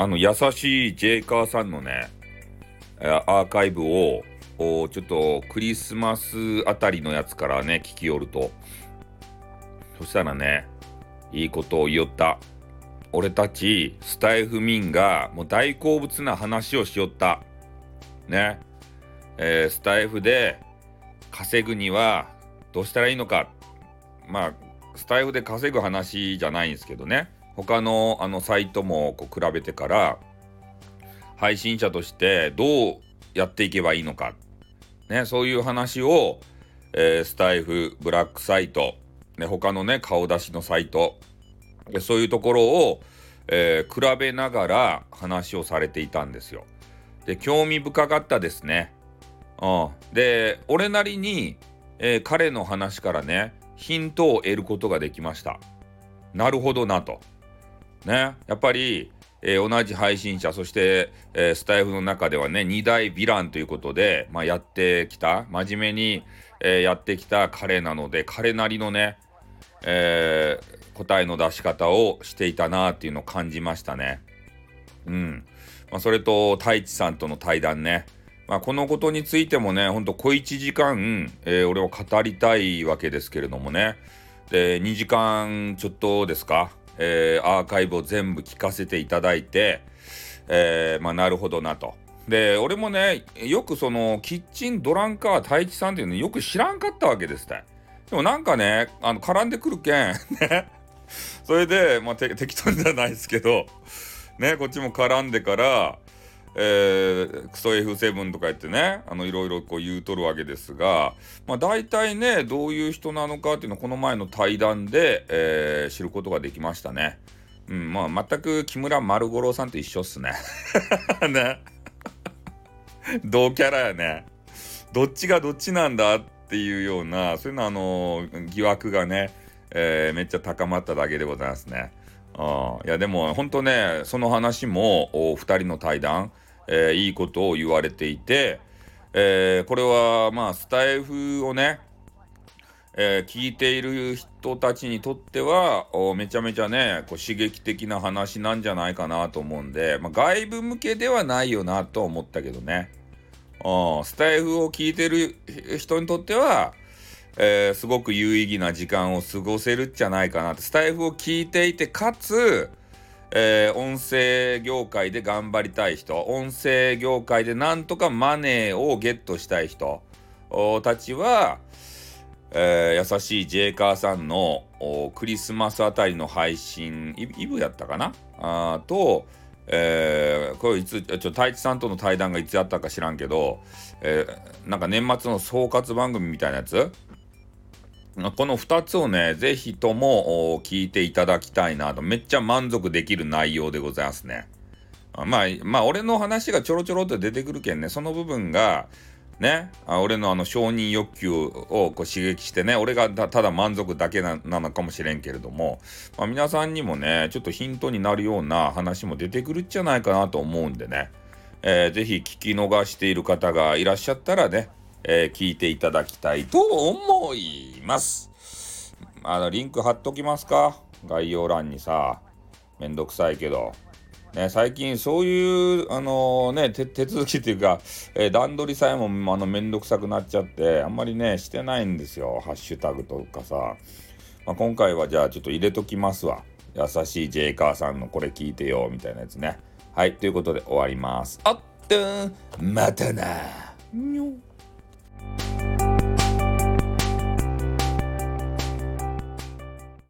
あの、優しいジェイカーさんのね、アーカイブを、ちょっとクリスマスあたりのやつからね、聞きよると、そしたらね、いいことを言おった。俺たち、スタイフ民が、もう大好物な話をしよった。ね。えー、スタイフで稼ぐにはどうしたらいいのか。まあ、スタイフで稼ぐ話じゃないんですけどね。他のあのサイトもこう比べてから配信者としてどうやっていけばいいのか、ね、そういう話を、えー、スタイフブラックサイト、ね、他のね顔出しのサイトそういうところを、えー、比べながら話をされていたんですよ。で興味深かったですね。うん、で俺なりに、えー、彼の話からねヒントを得ることができました。なるほどなと。ね、やっぱり、えー、同じ配信者そして、えー、スタイフの中ではね2大ヴィランということで、まあ、やってきた真面目に、えー、やってきた彼なので彼なりのね、え答えの出し方をしていたなっていうのを感じましたね。うん。まあ、それと太一さんとの対談ね。まあ、このことについてもね、ほんと小1時間、え俺は語りたいわけですけれどもね。で、2時間ちょっとですか？えー、アーカイブを全部聞かせていただいて、えー、まあ、なるほどなと。で、俺もね、よくその、キッチンドランカー太一さんっていうのよく知らんかったわけですって。でもなんかね、あの、絡んでくるけん、ね。それで、まあ、適当じゃないですけど、ね、こっちも絡んでから、えー、クソ F7 とか言ってね、あの、いろいろこう言うとるわけですが、まあ大体ね、どういう人なのかっていうのをこの前の対談で、えー、知ることができましたね。うん、まあ全く木村丸五郎さんと一緒っすね。ね。同キャラやね。どっちがどっちなんだっていうような、そういうのあのー、疑惑がね、えー、めっちゃ高まっただけでございますね。あいやでも本当ねその話もお2人の対談、えー、いいことを言われていて、えー、これはまあスタイフをね、えー、聞いている人たちにとってはめちゃめちゃねこう刺激的な話なんじゃないかなと思うんで、まあ、外部向けではないよなと思ったけどね。スタイフを聞いてる人にとってはえー、すごく有意義な時間を過ごせるんじゃないかなってスタイフを聞いていてかつ、えー、音声業界で頑張りたい人音声業界でなんとかマネーをゲットしたい人たちは、えー、優しいジェイカーさんのクリスマスあたりの配信イブやったかな？あと、えー、これいつちょ太一さんとの対談がいつやったか知らんけど、えー、なんか年末の総括番組みたいなやつ？この2つをね、ぜひとも聞いていただきたいなと、めっちゃ満足できる内容でございますね。まあ、まあ、俺の話がちょろちょろっと出てくるけんね、その部分が、ね、俺のあの承認欲求をこう刺激してね、俺がただ満足だけなのかもしれんけれども、まあ、皆さんにもね、ちょっとヒントになるような話も出てくるんじゃないかなと思うんでね、えー、ぜひ聞き逃している方がいらっしゃったらね、えー、聞いていただきたいと思います。あの、リンク貼っときますか？概要欄にさ。めんどくさいけど。ね、最近そういう、あのー、ね、手続きっていうか、えー、段取りさえもあのめんどくさくなっちゃって、あんまりね、してないんですよ。ハッシュタグとかさ。まあ、今回はじゃあちょっと入れときますわ。優しいジェイカーさんのこれ聞いてよ、みたいなやつね。はい、ということで終わります。あっとまたな。にょ